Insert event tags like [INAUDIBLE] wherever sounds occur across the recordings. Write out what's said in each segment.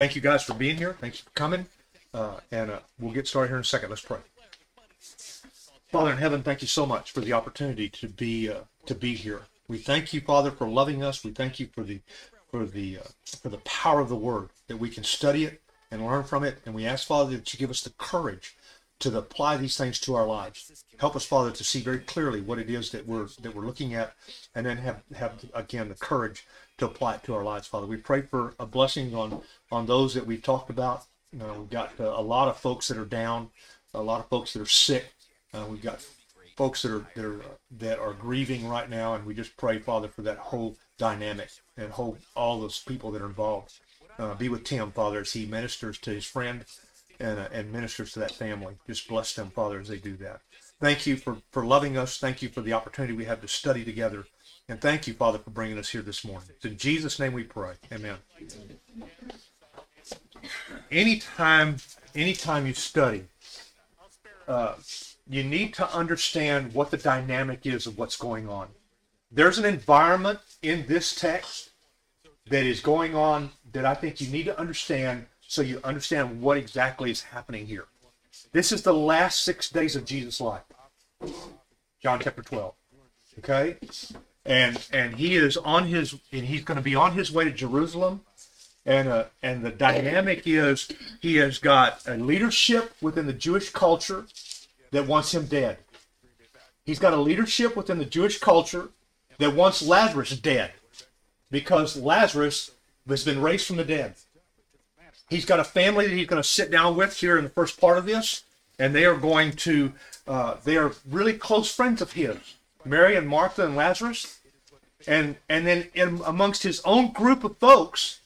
Thank you guys for being here. Thanks for coming. Uh, and uh, we'll get started here in a second. Let's pray. Father in heaven, thank you so much for the opportunity to be uh, to be here. We thank you, Father, for loving us. We thank you for the for the uh, for the power of the Word that we can study it and learn from it. And we ask, Father, that you give us the courage to apply these things to our lives. Help us, Father, to see very clearly what it is that we're that we're looking at, and then have have again the courage to apply it to our lives, Father. We pray for a blessing on on those that we've talked about. You know, we've got uh, a lot of folks that are down, a lot of folks that are sick. Uh, we've got folks that are that are that are grieving right now, and we just pray, Father, for that whole dynamic and whole all those people that are involved. Uh, be with Tim, Father, as he ministers to his friend and uh, and ministers to that family. Just bless them, Father, as they do that. Thank you for for loving us. Thank you for the opportunity we have to study together. And thank you, Father, for bringing us here this morning. It's in Jesus' name we pray. Amen. Anytime, anytime you study, uh, you need to understand what the dynamic is of what's going on. There's an environment in this text that is going on that I think you need to understand so you understand what exactly is happening here. This is the last six days of Jesus' life. John chapter 12. Okay? And and he is on his and he's going to be on his way to Jerusalem and uh, and the dynamic is he has got a leadership within the Jewish culture that wants him dead. He's got a leadership within the Jewish culture that wants Lazarus dead because Lazarus has been raised from the dead. He's got a family that he's going to sit down with here in the first part of this, and they are going to uh, they are really close friends of his. Mary and Martha and Lazarus, and and then in amongst his own group of folks,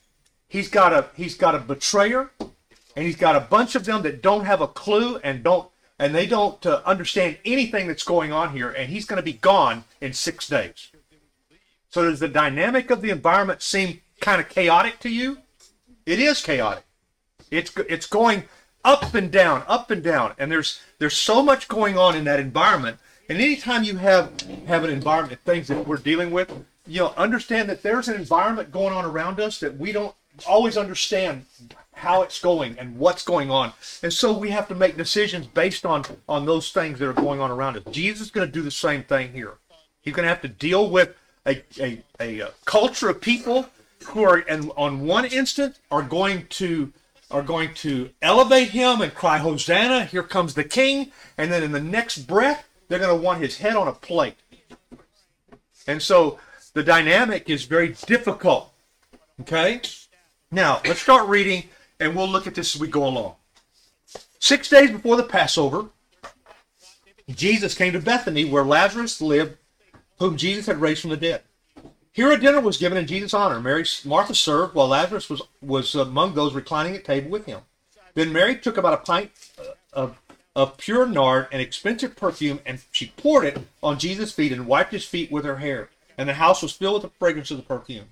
he's got a he's got a betrayer, and he's got a bunch of them that don't have a clue and don't and they don't uh, understand anything that's going on here, and he's going to be gone in six days. So does the dynamic of the environment seem kind of chaotic to you? It is chaotic. It's it's going up and down, up and down, and there's there's so much going on in that environment and anytime you have have an environment, things that we're dealing with, you know, understand that there's an environment going on around us that we don't always understand how it's going and what's going on. And so we have to make decisions based on on those things that are going on around us. Jesus is going to do the same thing here. He's going to have to deal with a, a, a, a culture of people who are, and on one instant, are going to are going to elevate him and cry, Hosanna, here comes the king. And then in the next breath, they're going to want his head on a plate. And so the dynamic is very difficult. Okay? Now, let's start reading and we'll look at this as we go along. Six days before the Passover, Jesus came to Bethany where Lazarus lived, whom Jesus had raised from the dead. Here a dinner was given in Jesus' honor. Mary, Martha served while Lazarus was, was among those reclining at table with him. Then Mary took about a pint uh, of of pure nard, an expensive perfume, and she poured it on Jesus' feet and wiped his feet with her hair. And the house was filled with the fragrance of the perfume.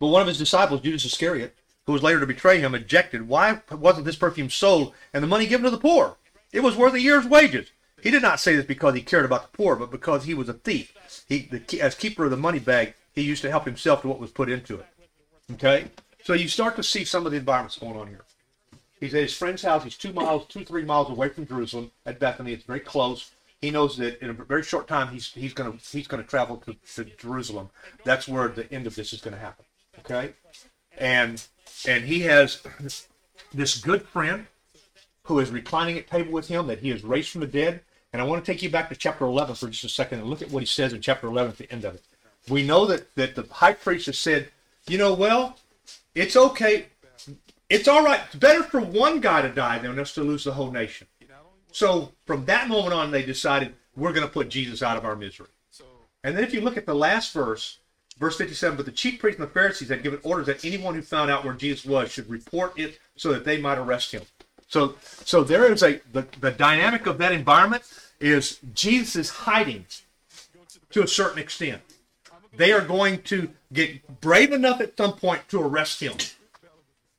But one of his disciples, Judas Iscariot, who was later to betray him, objected, Why wasn't this perfume sold and the money given to the poor? It was worth a year's wages. He did not say this because he cared about the poor, but because he was a thief. He, the, as keeper of the money bag, he used to help himself to what was put into it. Okay? So you start to see some of the environments going on here. He's at his friend's house. He's two miles, two three miles away from Jerusalem at Bethany. It's very close. He knows that in a very short time he's he's gonna he's gonna travel to, to Jerusalem. That's where the end of this is gonna happen. Okay, and and he has this good friend who is reclining at table with him that he has raised from the dead. And I want to take you back to chapter 11 for just a second and look at what he says in chapter 11 at the end of it. We know that, that the high priest has said, you know, well, it's okay it's all right. It's better for one guy to die than us to lose the whole nation. So from that moment on, they decided we're going to put Jesus out of our misery. And then if you look at the last verse, verse 57, but the chief priests and the Pharisees had given orders that anyone who found out where Jesus was should report it so that they might arrest him. So, so there is a the, the dynamic of that environment is Jesus is hiding to a certain extent. They are going to get brave enough at some point to arrest him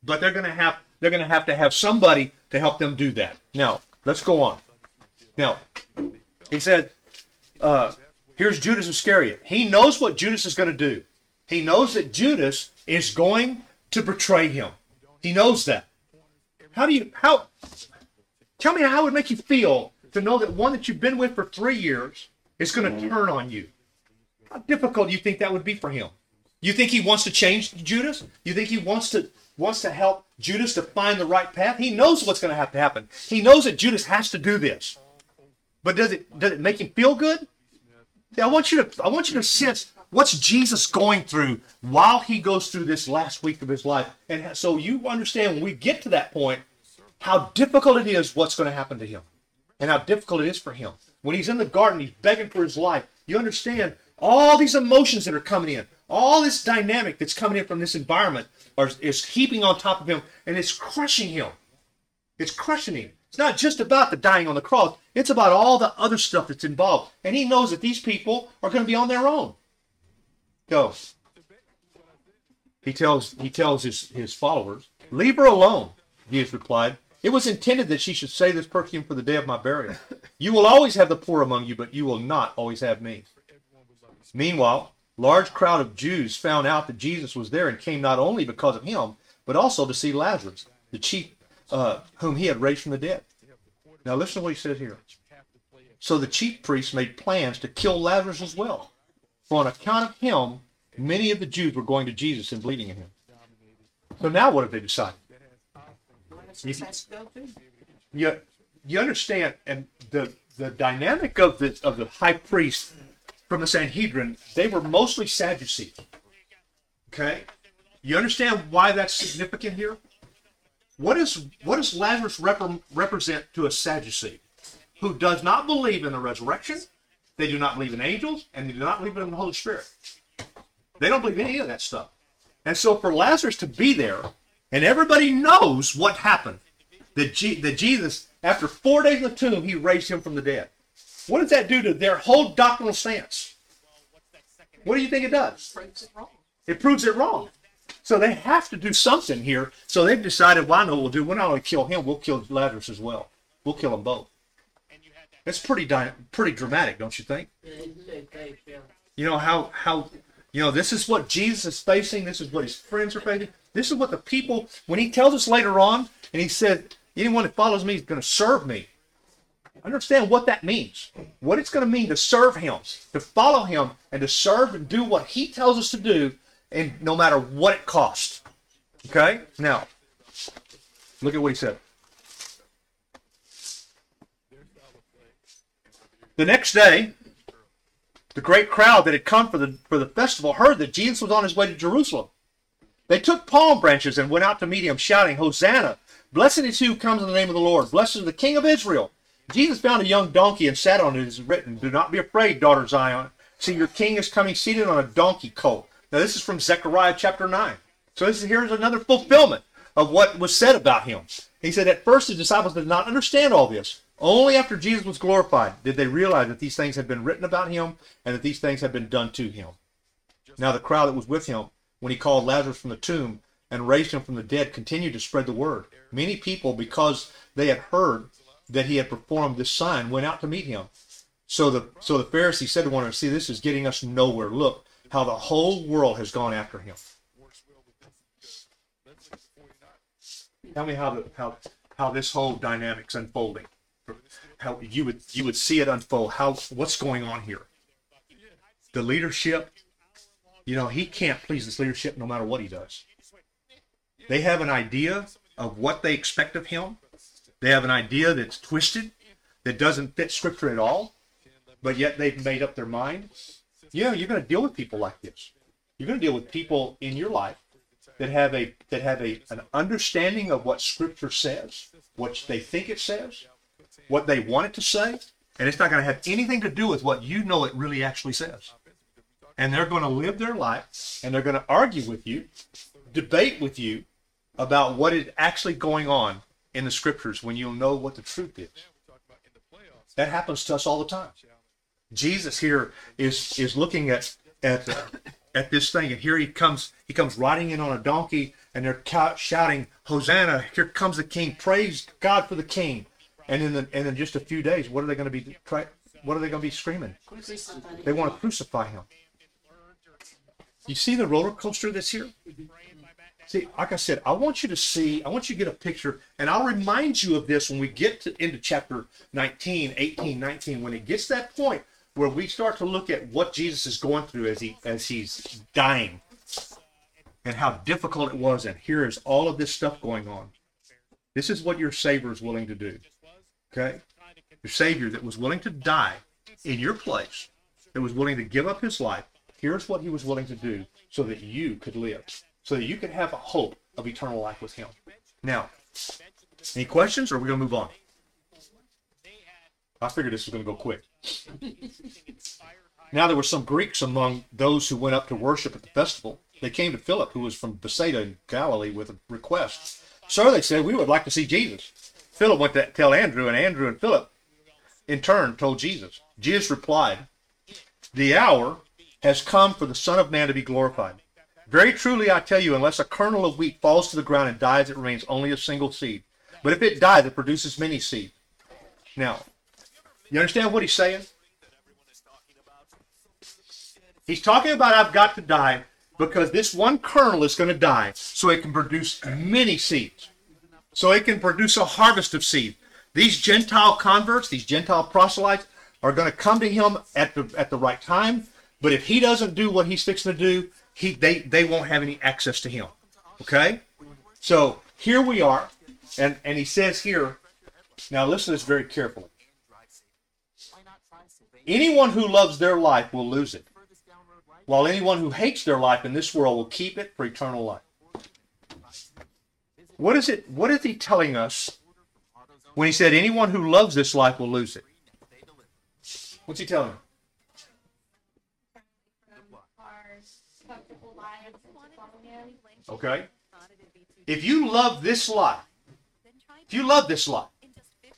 but they're going to have they're going to have to have somebody to help them do that. Now, let's go on. Now, he said, uh, here's Judas Iscariot. He knows what Judas is going to do. He knows that Judas is going to betray him. He knows that. How do you how? Tell me how it would make you feel to know that one that you've been with for three years is going to turn on you. How difficult do you think that would be for him? You think he wants to change Judas? You think he wants to wants to help Judas to find the right path? He knows what's going to have to happen. He knows that Judas has to do this. But does it does it make him feel good? I want you to I want you to sense what's Jesus going through while he goes through this last week of his life. And so you understand when we get to that point how difficult it is what's going to happen to him and how difficult it is for him. When he's in the garden, he's begging for his life. You understand all these emotions that are coming in, all this dynamic that's coming in from this environment are, is heaping on top of him and it's crushing him. It's crushing him. It's not just about the dying on the cross, it's about all the other stuff that's involved. And he knows that these people are going to be on their own. Go. He tells he tells his, his followers, Leave her alone, Jesus replied. It was intended that she should say this perfume for the day of my burial. You will always have the poor among you, but you will not always have me. Meanwhile, large crowd of Jews found out that Jesus was there and came not only because of him, but also to see Lazarus, the chief uh, whom he had raised from the dead. Now listen to what he says here. So the chief priests made plans to kill Lazarus as well. For on account of him, many of the Jews were going to Jesus and believing in him. So now what have they decided? You, you, understand, and the the dynamic of the of the high priest from the Sanhedrin, they were mostly Sadducees. Okay, you understand why that's significant here? What is what does Lazarus rep- represent to a Sadducee who does not believe in the resurrection? They do not believe in angels, and they do not believe in the Holy Spirit. They don't believe in any of that stuff. And so for Lazarus to be there, and everybody knows what happened, that, G- that Jesus, after four days in the tomb, he raised him from the dead. What does that do to their whole doctrinal stance? What do you think it does? It proves it wrong. So they have to do something here. So they've decided, well, I know what we'll do. We're not only kill him, we'll kill Lazarus as well. We'll kill them both. It's pretty di- pretty dramatic, don't you think? You know how how you know this is what Jesus is facing. This is what his friends are facing. This is what the people when he tells us later on, and he said, anyone that follows me is going to serve me. Understand what that means. What it's going to mean to serve him, to follow him, and to serve and do what he tells us to do, and no matter what it costs. Okay? Now, look at what he said. The next day, the great crowd that had come for the for the festival heard that Jesus was on his way to Jerusalem. They took palm branches and went out to meet him, shouting, Hosanna! Blessed is he who comes in the name of the Lord. Blessed is the King of Israel. Jesus found a young donkey and sat on it. It is written, Do not be afraid, daughter Zion. See, your king is coming seated on a donkey colt. Now, this is from Zechariah chapter 9. So, this is, here's another fulfillment of what was said about him. He said, At first, the disciples did not understand all this. Only after Jesus was glorified did they realize that these things had been written about him and that these things had been done to him. Now, the crowd that was with him when he called Lazarus from the tomb and raised him from the dead continued to spread the word. Many people, because they had heard that he had performed this sign, went out to meet him. So the so the Pharisees said to one another, "See, this is getting us nowhere. Look how the whole world has gone after him." Tell me how the, how how this whole dynamic's unfolding. How you would you would see it unfold. How what's going on here? The leadership, you know, he can't please this leadership no matter what he does. They have an idea of what they expect of him. They have an idea that's twisted, that doesn't fit scripture at all, but yet they've made up their mind. Yeah, you're going to deal with people like this. You're going to deal with people in your life that have a that have a an understanding of what scripture says, what they think it says, what they want it to say, and it's not going to have anything to do with what you know it really actually says. And they're going to live their life and they're going to argue with you, debate with you about what is actually going on in the scriptures when you'll know what the truth is. That happens to us all the time. Jesus here is is looking at at uh, at this thing, and here he comes. He comes riding in on a donkey, and they're shouting, "Hosanna! Here comes the King! Praise God for the King!" And in the and in just a few days, what are they going to be? What are they going to be screaming? They want to crucify him. You see the roller coaster that's here. See, like I said, I want you to see, I want you to get a picture, and I'll remind you of this when we get to, into chapter 19, 18, 19, when it gets that point where we start to look at what Jesus is going through as he as he's dying and how difficult it was, and here is all of this stuff going on. This is what your Savior is willing to do. Okay? Your Savior that was willing to die in your place, that was willing to give up his life. Here's what he was willing to do so that you could live, so that you can have a hope of eternal life with him. Now, any questions or are we going to move on? I figured this was going to go quick. now, there were some Greeks among those who went up to worship at the festival. They came to Philip, who was from Bethsaida in Galilee, with a request. Sir, they said, we would like to see Jesus. Philip went to tell Andrew, and Andrew and Philip, in turn, told Jesus. Jesus replied, The hour has come for the Son of Man to be glorified. Very truly, I tell you, unless a kernel of wheat falls to the ground and dies, it remains only a single seed. But if it dies, it produces many seed. Now, you understand what he's saying? He's talking about I've got to die because this one kernel is going to die so it can produce many seeds. So it can produce a harvest of seed. These Gentile converts, these Gentile proselytes, are going to come to him at the at the right time. But if he doesn't do what he's fixing to do, he they, they won't have any access to him. Okay? So here we are, and, and he says here, now listen to this very carefully. Anyone who loves their life will lose it, while anyone who hates their life in this world will keep it for eternal life. What is it? What is he telling us when he said anyone who loves this life will lose it? What's he telling? Okay. If you love this life, if you love this life,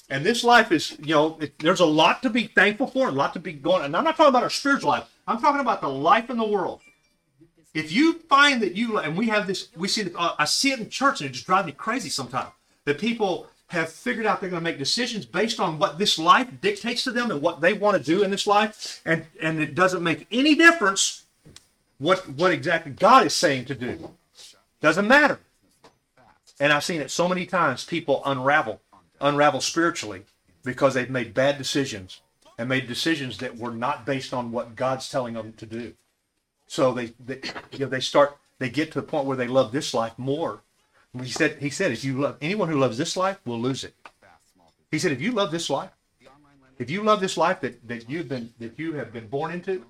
and this life is, you know, it, there's a lot to be thankful for, a lot to be going. And I'm not talking about our spiritual life. I'm talking about the life in the world. If you find that you, and we have this, we see, uh, I see it in church, and it just drives me crazy sometimes. That people have figured out they're going to make decisions based on what this life dictates to them and what they want to do in this life, and and it doesn't make any difference what what exactly God is saying to do. Doesn't matter. And I've seen it so many times. People unravel unravel spiritually because they've made bad decisions and made decisions that were not based on what God's telling them to do. So they, they, you know, they start, they get to the point where they love this life more. He said, he said, if you love anyone who loves this life will lose it. He said, if you love this life, if you love this life that, that you've been, that you have been born into,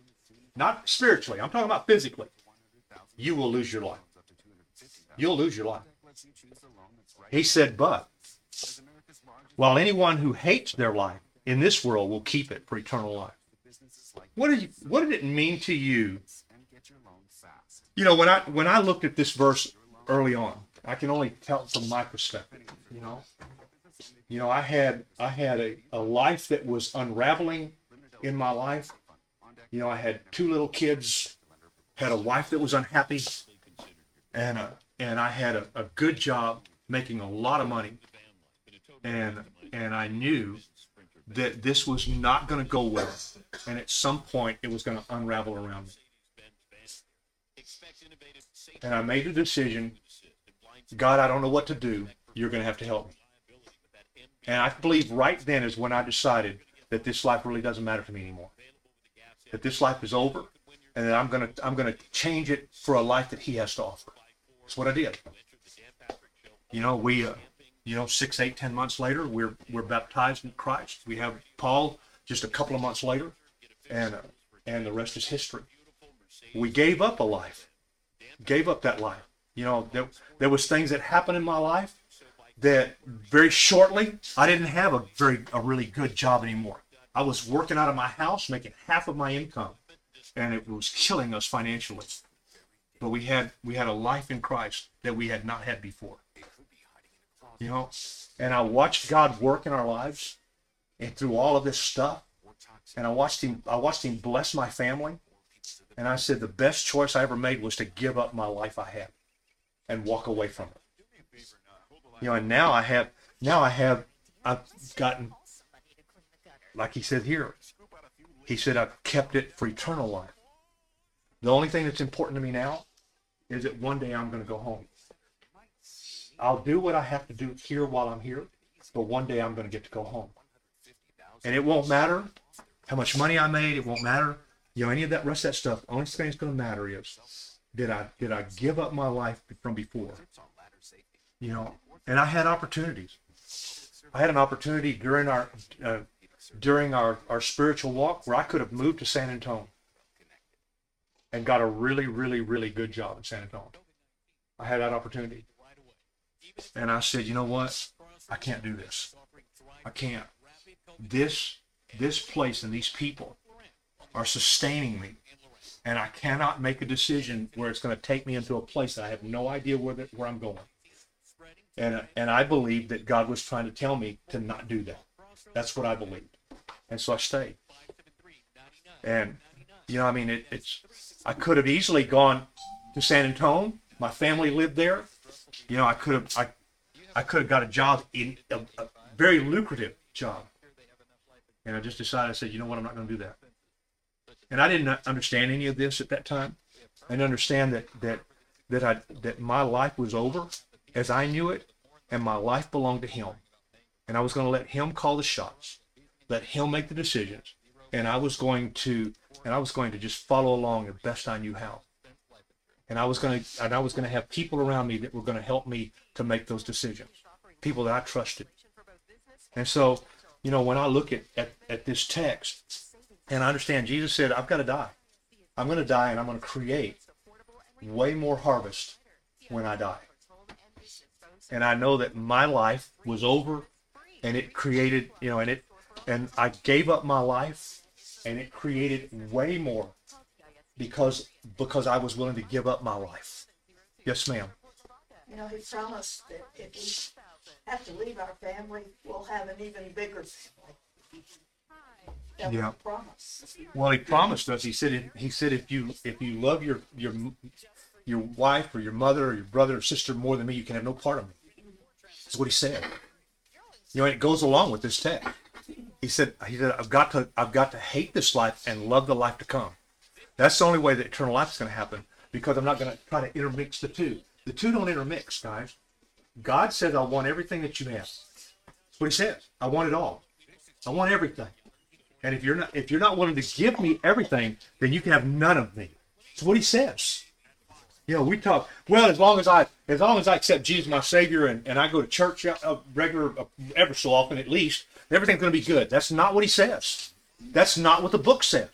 not spiritually, I'm talking about physically, you will lose your life. You'll lose your life. He said, but while anyone who hates their life in this world will keep it for eternal life. What did you, what did it mean to you? You know, when I when I looked at this verse early on, I can only tell from my perspective. You know, you know, I had I had a, a life that was unraveling in my life. You know, I had two little kids, had a wife that was unhappy, and a, and I had a, a good job making a lot of money and and I knew that this was not going to go well, and at some point it was going to unravel around me. And I made a decision. God, I don't know what to do. You're going to have to help me. And I believe right then is when I decided that this life really doesn't matter to me anymore. That this life is over, and that I'm going to I'm going to change it for a life that He has to offer. That's what I did. You know, we. Uh, you know, six, eight, ten months later, we're we're baptized in Christ. We have Paul just a couple of months later, and uh, and the rest is history. We gave up a life, gave up that life. You know, there, there was things that happened in my life that very shortly I didn't have a very a really good job anymore. I was working out of my house, making half of my income, and it was killing us financially. But we had we had a life in Christ that we had not had before you know, and I watched God work in our lives and through all of this stuff. And I watched him, I watched him bless my family. And I said, the best choice I ever made was to give up my life I had and walk away from it. You know, and now I have, now I have, I've gotten, like he said here, he said, I've kept it for eternal life. The only thing that's important to me now is that one day I'm going to go home. I'll do what I have to do here while I'm here, but one day I'm going to get to go home. And it won't matter how much money I made. It won't matter, you know, any of that rest of that stuff. Only thing that's going to matter is did I did I give up my life from before? You know, and I had opportunities. I had an opportunity during our uh, during our, our spiritual walk where I could have moved to San Antonio and got a really, really, really good job in San Antonio. I had that opportunity. And I said, you know what? I can't do this. I can't. This this place and these people are sustaining me. And I cannot make a decision where it's going to take me into a place that I have no idea where, the, where I'm going. And, and I believe that God was trying to tell me to not do that. That's what I believed. And so I stayed. And, you know, I mean, it, it's, I could have easily gone to San Antonio. My family lived there. You know, I could have, I, I could have got a job in a, a very lucrative job. And I just decided, I said, you know what, I'm not going to do that. And I didn't understand any of this at that time. I didn't understand that, that, that I, that my life was over as I knew it and my life belonged to him. And I was going to let him call the shots, let him make the decisions. And I was going to, and I was going to just follow along the best I knew how. And I was going to, and I was going to have people around me that were going to help me to make those decisions, people that I trusted. And so, you know, when I look at, at, at this text and I understand Jesus said, I've got to die. I'm going to die and I'm going to create way more harvest when I die. And I know that my life was over and it created, you know, and it, and I gave up my life and it created way more because, because I was willing to give up my life. Yes, ma'am. You know, he promised that if we have to leave our family, we'll have an even bigger family. That Yeah. promise. Well, he promised us. He said. If, he said if you if you love your your your wife or your mother or your brother or sister more than me, you can have no part of me. That's what he said. You know, and it goes along with this text. He said. He said, I've got to I've got to hate this life and love the life to come. That's the only way that eternal life is going to happen because I'm not going to try to intermix the two. The two don't intermix, guys. God says, I want everything that you have. That's what he says. I want it all. I want everything. And if you're not if you're not willing to give me everything, then you can have none of me. That's what he says. You know, we talk well as long as I as long as I accept Jesus my Savior and, and I go to church uh, regular uh, ever so often at least, everything's going to be good. That's not what he says. That's not what the book says.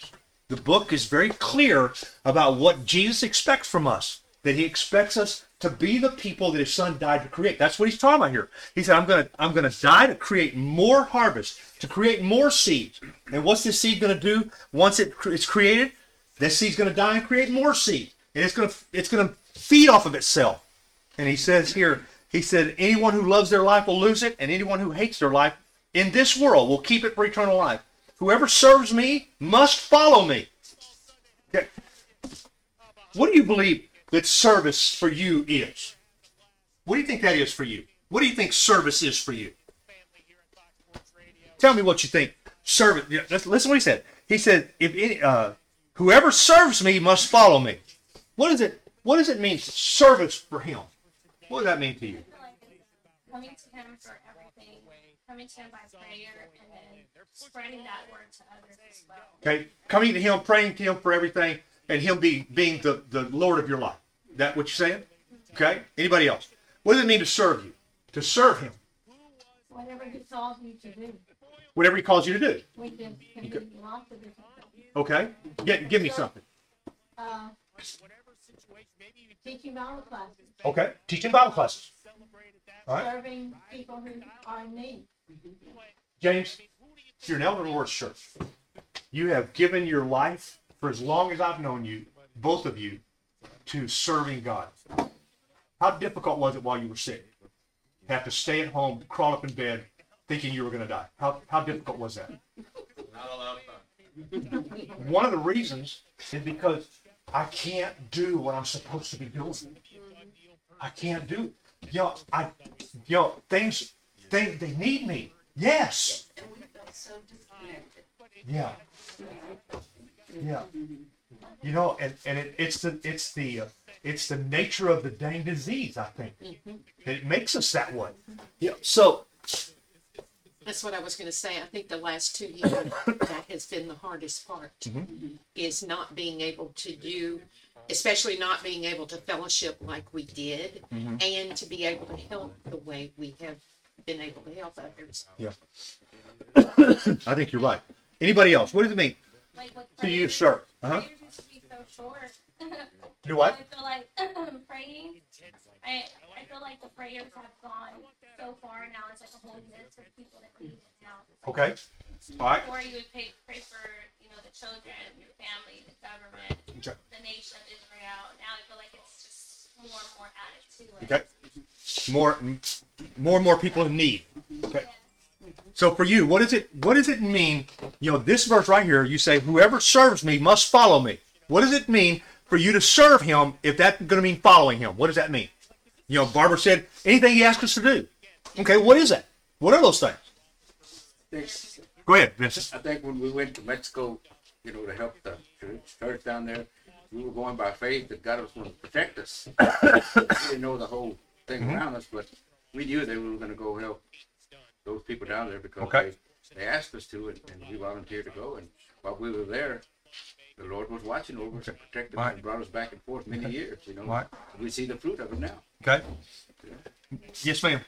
The book is very clear about what Jesus expects from us. That he expects us to be the people that his son died to create. That's what he's talking about here. He said, I'm gonna I'm gonna die to create more harvest, to create more seeds. And what's this seed gonna do once it, it's created? This seed's gonna die and create more seed. And it's gonna it's gonna feed off of itself. And he says here, he said, anyone who loves their life will lose it, and anyone who hates their life in this world will keep it for eternal life. Whoever serves me must follow me. Okay. What do you believe that service for you is? What do you think that is for you? What do you think service is for you? Tell me what you think. Service. Listen to what he said. He said, "If any, uh, whoever serves me must follow me." What does it? What does it mean? Service for him. What does that mean to you? coming to him for coming to him by prayer, and then spreading that word to others as well. Okay, coming to him, praying to him for everything, and him be, being the, the Lord of your life. That what you're saying? Okay. Anybody else? What does it mean to serve you? To serve him. Whatever he calls you to do, Whatever he calls you to do. we can, can do lots of different things. Okay. Get, give me something. Uh, teaching Bible classes, Okay. Teaching Bible classes. All right. serving people who are in need. James, you're an elder in the Lord's church. You have given your life for as long as I've known you, both of you, to serving God. How difficult was it while you were sick? Have to stay at home, crawl up in bed, thinking you were going to die. How, how difficult was that? Not a lot of fun. One of the reasons is because I can't do what I'm supposed to be doing. I can't do. You know, I, you know, things, they, they need me. Yes. And we felt so disconnected. Yeah. Yeah. You know, and, and it, it's the it's the uh, it's the nature of the dang disease. I think mm-hmm. it makes us that way. Yeah. So That's what I was gonna say. I think the last two years, [COUGHS] that has been the hardest part. Mm-hmm. Is not being able to do, especially not being able to fellowship like we did. Mm-hmm. And to be able to help the way we have been able to help others. yeah, [COUGHS] I think you're right. Anybody else? What does it mean Like with to you, prayers, sir? Uh huh. prayers used to be so short. Do what? [LAUGHS] I feel like [COUGHS] praying. I I feel like the prayers have gone so far now. It's like a whole list of people that need it now. Okay. All right. Before you would pay, pray for you know the children, your family, the government, Okay. the nation of Israel. Now I feel like it's just more and more added to it. Okay. More, more and more people in need. Okay. So for you, what does it what does it mean? You know, this verse right here, you say, "Whoever serves me must follow me." What does it mean for you to serve him if that's going to mean following him? What does that mean? You know, Barbara said anything he asks us to do. Okay, what is that? What are those things? think- Go ahead, Vincent. I think when we went to Mexico, you know, to help the church, church down there, we were going by faith that God was going to protect us. [COUGHS] we didn't know the whole thing Mm-hmm. around us, but we knew they were going to go help those people down there because Okay. they, they asked us to, and, and we volunteered to go. And while we were there, the Lord was watching over us and protected us Right. and brought us back and forth many years. You know, Right. we see the fruit of it now. Okay. Yes, ma'am.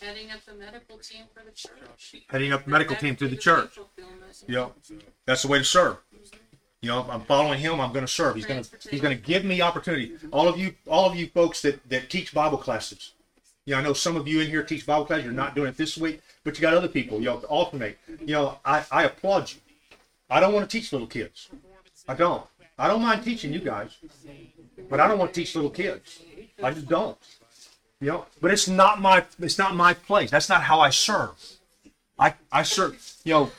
Heading up the medical team for the church. Heading up the medical team to the church. Yeah, that's the way to serve. You know, I'm following him. I'm going to serve. He's going to he's going to give me opportunity. All of you, all of you folks that that teach Bible classes. You know, I know some of you in here teach Bible classes. You're not doing it this week, but you got other people. You know, to alternate. You know, I I applaud you. I don't want to teach little kids. I don't. I don't mind teaching you guys, but I don't want to teach little kids. I just don't. You know, but it's not my it's not my place. That's not how I serve. I I serve. You know,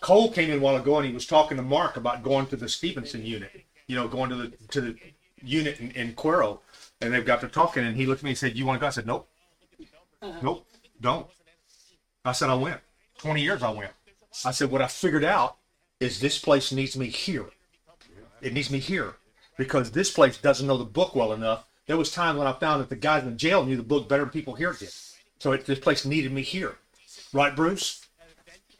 Cole came in a while ago and he was talking to Mark about going to the Stevenson unit. You know, going to the to the unit in, in Cuero, and they've got to talking. And he looked at me and said, "You want to go?" I said, "Nope, nope, don't." I said, "I went. Twenty years I went." I said, "What I figured out is this place needs me here. It needs me here because this place doesn't know the book well enough. There was times when I found that the guys in the jail knew the book better than people here did. So it, this place needed me here, right, Bruce?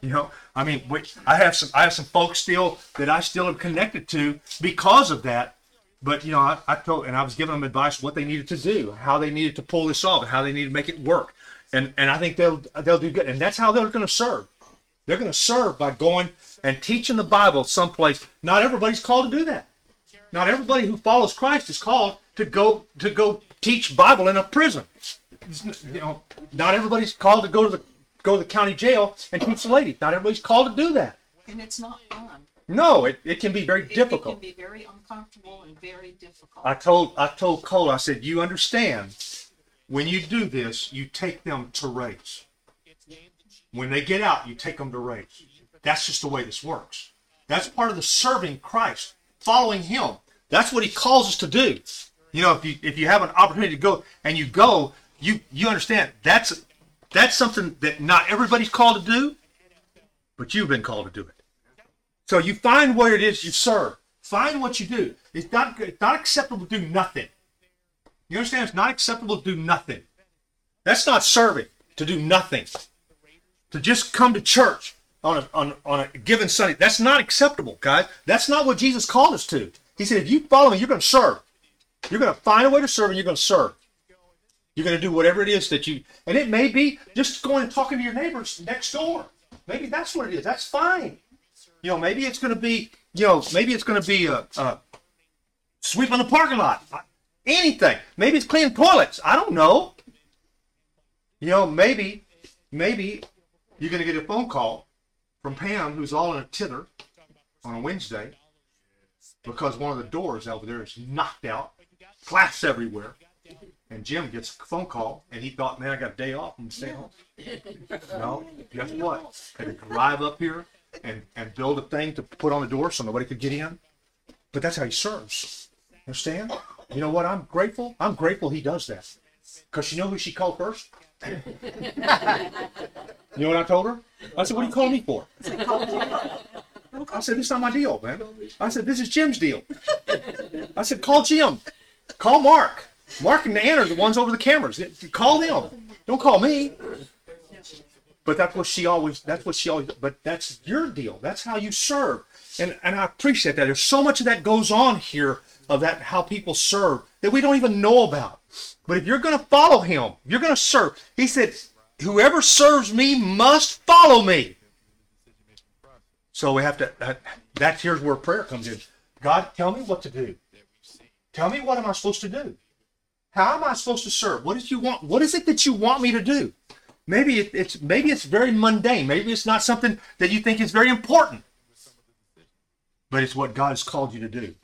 You know, I mean, I have some, I have some folks still that I still am connected to because of that. But you know, I, I told, and I was giving them advice what they needed to do, how they needed to pull this off, and how they needed to make it work. And and I think they'll they'll do good, and that's how they're going to serve. They're going to serve by going and teaching the Bible someplace. Not everybody's called to do that. Not everybody who follows Christ is called to go to go teach Bible in a prison. You know, not everybody's called to go to the go to the county jail and teach the lady. Not everybody's called to do that. And it's not fun. No, it, it can be very It- difficult. It can be very uncomfortable and very difficult. I told I told Cole, I said, you understand when you do this, you take them to race. When they get out, you take them to race. That's just the way this works. That's part of the serving Christ, following Him. That's what He calls us to do. You know, if you if you have an opportunity to go and you go, you you understand that's that's something that not everybody's called to do, but you've been called to do it. So you find what it is you serve. Find what you do. It's not it's not acceptable to do nothing. You understand? It's not acceptable to do nothing. That's not serving. To do nothing. To just come to church on a, on, on a given Sunday. That's not acceptable, guys. That's not what Jesus called us to. He said, if you follow me, you're going to serve. You're going to find a way to serve and you're going to serve. You're going to do whatever it is that you, and it may be just going and talking to your neighbors next door. Maybe that's what it is. That's fine. You know, maybe it's going to be, you know, maybe it's going to be uh, uh, a, a sweeping the parking lot. Anything. Maybe it's cleaning toilets. I don't know. You know, maybe, maybe you're going to get a phone call from Pam, who's all in a tither on a Wednesday, because one of the doors over there is knocked out, glass everywhere. And Jim gets a phone call, and he thought, man, I got a day off and stay home. [LAUGHS] No, guess what? Had to drive up here and, and build a thing to put on the door so nobody could get in. But that's how he serves. Understand? You know what? I'm grateful. I'm grateful he does that. Because you know who she called first? [LAUGHS] you know what I told her? I said, What are you calling me for? I said, This is not my deal, man. I said, This is Jim's deal. I said, Call Jim. Call Mark. Mark and Ann are the ones over the cameras. Call them. Don't call me. But that's what she always. That's what she always. But that's your deal. That's how you serve, and and I appreciate that. There's so much of that goes on here of that how people serve that we don't even know about. But if you're going to follow him, you're going to serve. He said, "Whoever serves me must follow me." So we have to. That, that's here's where prayer comes in. God, tell me what to do. Tell me what am I supposed to do? How am I supposed to serve? What is you want? What is it that you want me to do? Maybe it, it's maybe it's very mundane. Maybe it's not something that you think is very important. But it's what God has called you to do.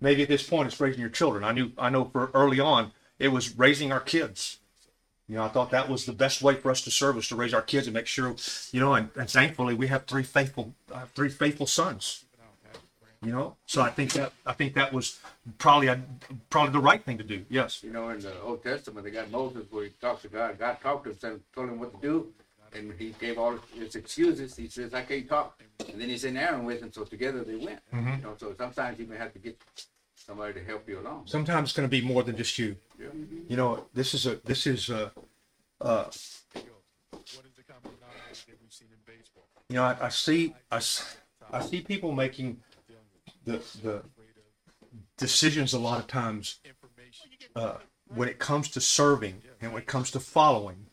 Maybe at this point it's raising your children. I knew I know for early on it was raising our kids. You know, I thought that was the best way for us to serve was to raise our kids and make sure, you know, and, and thankfully we have three faithful, uh, three faithful sons. You know, so I think that I think that was probably a, probably the right thing to do. Yes. You know, in the Old Testament, they got Moses where he talks to God. God talked to him, told him what to do, and he gave all his excuses. He says, "I can't talk," and then he sent Aaron with him, so together they went. You know, so sometimes you may have to get somebody to help you along. Sometimes it's going to be more than just you. Yeah. You know, this is a this is a, uh, what is the complexity that we've seen in baseball. you know, I, I see I, I see people making the the decisions a lot of times uh, when it comes to serving and when it comes to following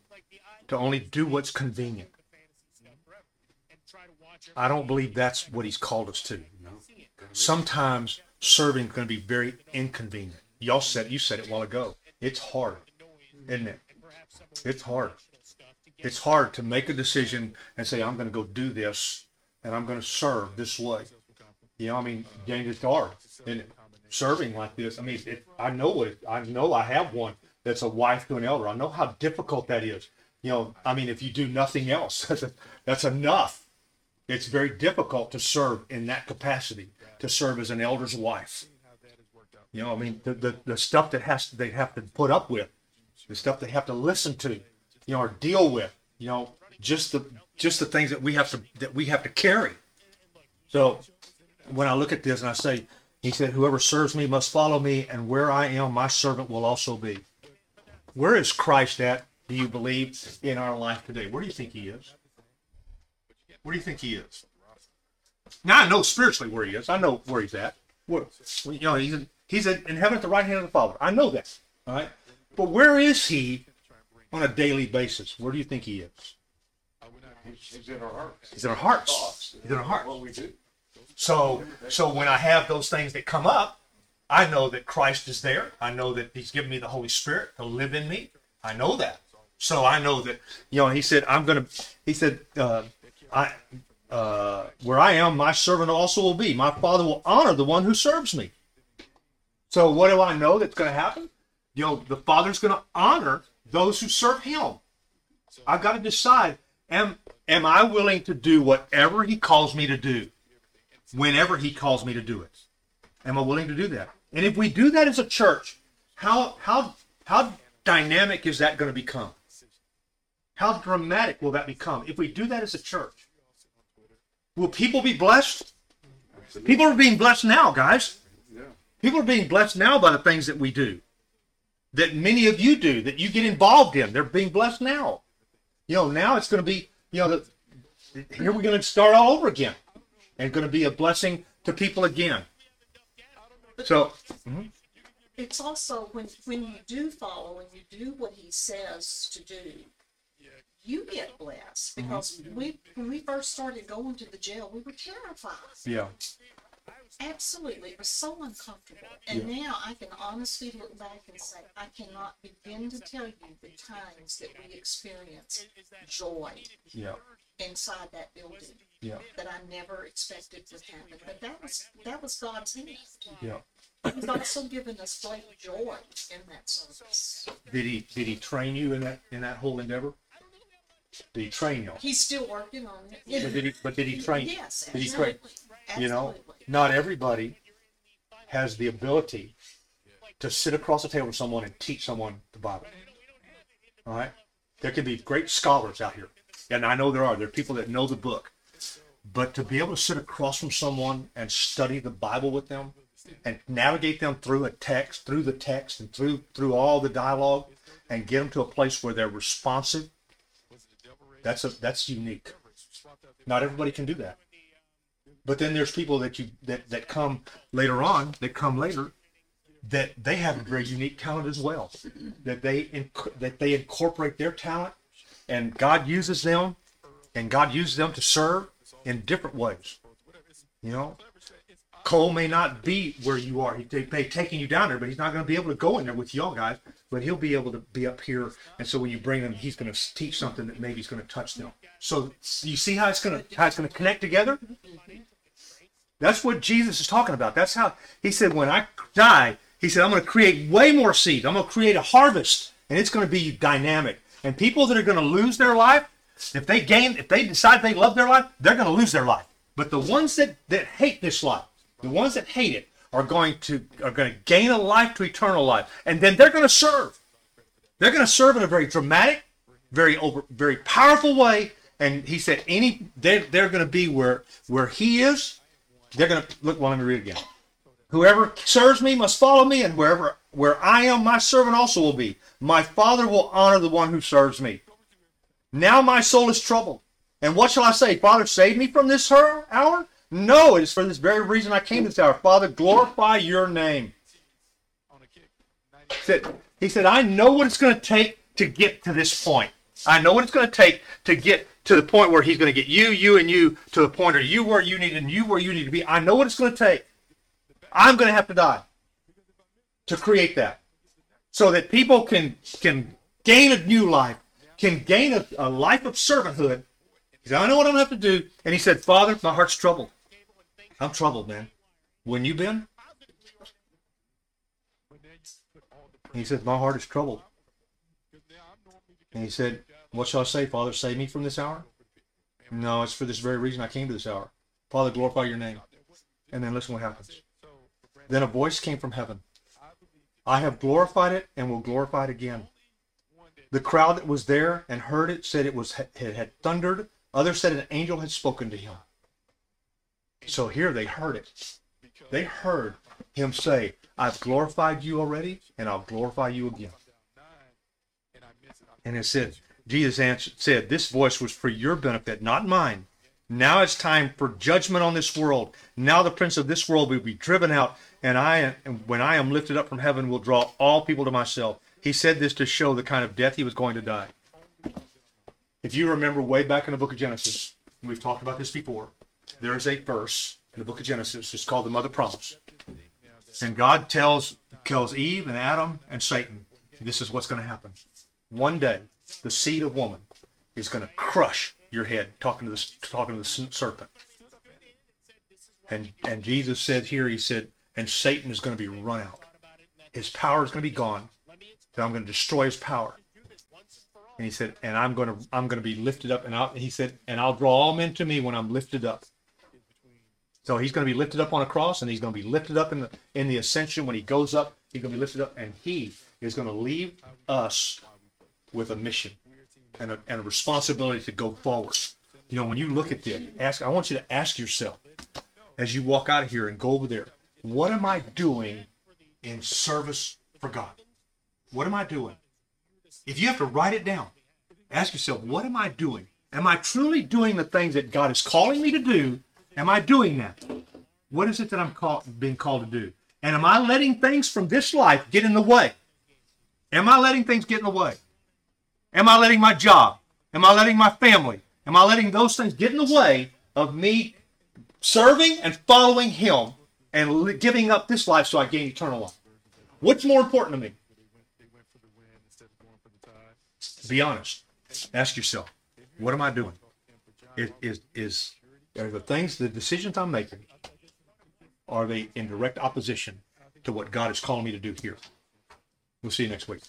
to only do what's convenient. I don't believe that's what he's called us to. Sometimes serving is going to be very inconvenient. Y'all said you said it a while ago. It's hard, isn't it? It's hard. It's hard to make a decision and say I'm going to go do this and I'm going to serve this way. You know, I mean, James, it's hard, isn't? Serving like this. I mean, it, I know it. I know I have one that's a wife to an elder. I know how difficult that is. You know, I mean, if you do nothing else, [LAUGHS] that's, that's enough. It's very difficult to serve in that capacity, to serve as an elder's wife. You know, I mean, the, the, the stuff that has they have to put up with, the stuff they have to listen to, you know, or deal with, you know, just the just the things that we have to that we have to carry. So when I look at this and I say, he said, Whoever serves me must follow me, and where I am, my servant will also be. Where is Christ at, do you believe, in our life today? Where do you think he is? Where do you think he is? Now I know spiritually where he is. I know where he's at. Where, you know, he's in, he's in in heaven at the right hand of the Father. I know that. All right. But where is he on a daily basis? Where do you think he is? He's in our hearts. He's in our hearts. He's in our hearts. What we do. So, so when I have those things that come up, I know that Christ is there. I know that He's given me the Holy Spirit to live in me. I know that. So I know that, you know, He said, I'm going to, He said, uh, I, uh, where I am, my servant also will be. My Father will honor the one who serves me. So what do I know that's going to happen? You know, the Father's going to honor those who serve Him. I've got to decide, am, am I willing to do whatever He calls me to do? Whenever he calls me to do it. Am I willing to do that? And if we do that as a church, how how how dynamic is that going to become? How dramatic will that become if we do that as a church? Will people be blessed? People are being blessed now, guys. People are being blessed now by the things that we do. That many of you do, that you get involved in. They're being blessed now. You know, now it's going to be, you know, the, here we're going to start all over again and going to be a blessing to people again. So, mm-hmm. It's also when, when you do follow and you do what he says to do, you get blessed mm-hmm. because we, when we first started going to the jail, we were terrified. yeah, Absolutely, it was so uncomfortable. And now I can honestly look back and say, I cannot begin to tell you the times that we experienced joy yeah, inside that building yeah, that I never expected would happen. But that was that was God's hand. yeah. He's also given us great joy in that service. Did he did he train you in that in that whole endeavor? Did he train you? He's still working on But it. did he? But did he train? Yes, Did he train? absolutely. You know, not everybody has the ability to sit across the table with someone and teach someone the Bible. All right, there can be great scholars out here, and I know there are. There are people that know the book, but to be able to sit across from someone and study the Bible with them and navigate them through a text, through the text, and through through all the dialogue, and get them to a place where they're responsive. That's a that's unique. Not everybody can do that. But then there's people that you that that come later on, that come later, that they have a very unique talent as well. That they inc- that they incorporate their talent, and God uses them, and God uses them to serve in different ways. You know, Cole may not be where you are. He may taking you down there, but he's not going to be able to go in there with y'all guys. But he'll be able to be up here, and so when you bring him, he's going to teach something that maybe he's going to touch them. So you see how it's going to how it's going to connect together. That's what Jesus is talking about. That's how he said, when I die, he said, I'm going to create way more seed. I'm going to create a harvest, and it's going to be dynamic. And people that are going to lose their life, if they gain, if they decide they love their life, they're going to lose their life. But the ones that, that hate this life, the ones that hate it, are going to are going to gain a life to eternal life, and then they're going to serve. They're going to serve in a very dramatic, very over, very powerful way. And he said, any they're they're going to be where where he is. They're going to look. Well, let me read again. Whoever serves me must follow me, and wherever where I am, my servant also will be. My Father will honor the one who serves me. Now my soul is troubled. And what shall I say? Father, save me from this hour? No, it is for this very reason I came to this hour. Father, glorify your name. He said, he said, I know what it's going to take to get to this point. I know what it's going to take to get to the point where he's going to get you, you, and you to the point where you where you need and you where you need to be. I know what it's going to take. I'm going to have to die to create that, so that people can can gain a new life, can gain a, a life of servanthood. He said, I know what I'm going to have to do. And he said, Father, my heart's troubled. I'm troubled, man. When you been? He said, My heart is troubled. And he said, What shall I say, Father? Save me from this hour? No, it's for this very reason I came to this hour. Father, glorify your name. And then listen what happens. Then a voice came from heaven. I have glorified it and will glorify it again. The crowd that was there and heard it said it was it had thundered. Others said an angel had spoken to him. So here they heard it. They heard him say, I've glorified you already, and I'll glorify you again. And it said, Jesus answered, said, This voice was for your benefit, not mine. Now it's time for judgment on this world. Now the prince of this world will be driven out, and I, and when I am lifted up from heaven, will draw all people to myself. He said this to show the kind of death he was going to die. If you remember way back in the book of Genesis, we've talked about this before, there is a verse in the book of Genesis. It's called the Mother Promise. And God tells tells Eve and Adam and Satan, this is what's going to happen. One day, the seed of woman is going to crush your head. Talking to the talking to the serpent. And and Jesus said here, he said, and Satan is going to be run out. His power is going to be gone. And I'm going to destroy his power. And he said, and I'm going to I'm going to be lifted up. And I'll, he said, and I'll draw all men to me when I'm lifted up. So he's going to be lifted up on a cross, and he's going to be lifted up in the in the ascension when he goes up. He's going to be lifted up, and he is going to leave us with a mission and a, and a responsibility to go forward. You know, when you look at this, ask. I want you to ask yourself as you walk out of here and go over there. What am I doing in service for God? What am I doing? If you have to write it down, ask yourself, what am I doing? Am I truly doing the things that God is calling me to do? Am I doing that? What is it that I'm call, being called to do? And am I letting things from this life get in the way? Am I letting things get in the way? Am I letting my job? Am I letting my family? Am I letting those things get in the way of me serving and following Him and giving up this life so I gain eternal life? What's more important to me? Be honest. Ask yourself, what am I doing? Is, is, is are the things, the decisions I'm making, are they in direct opposition to what God is calling me to do here? We'll see you next week.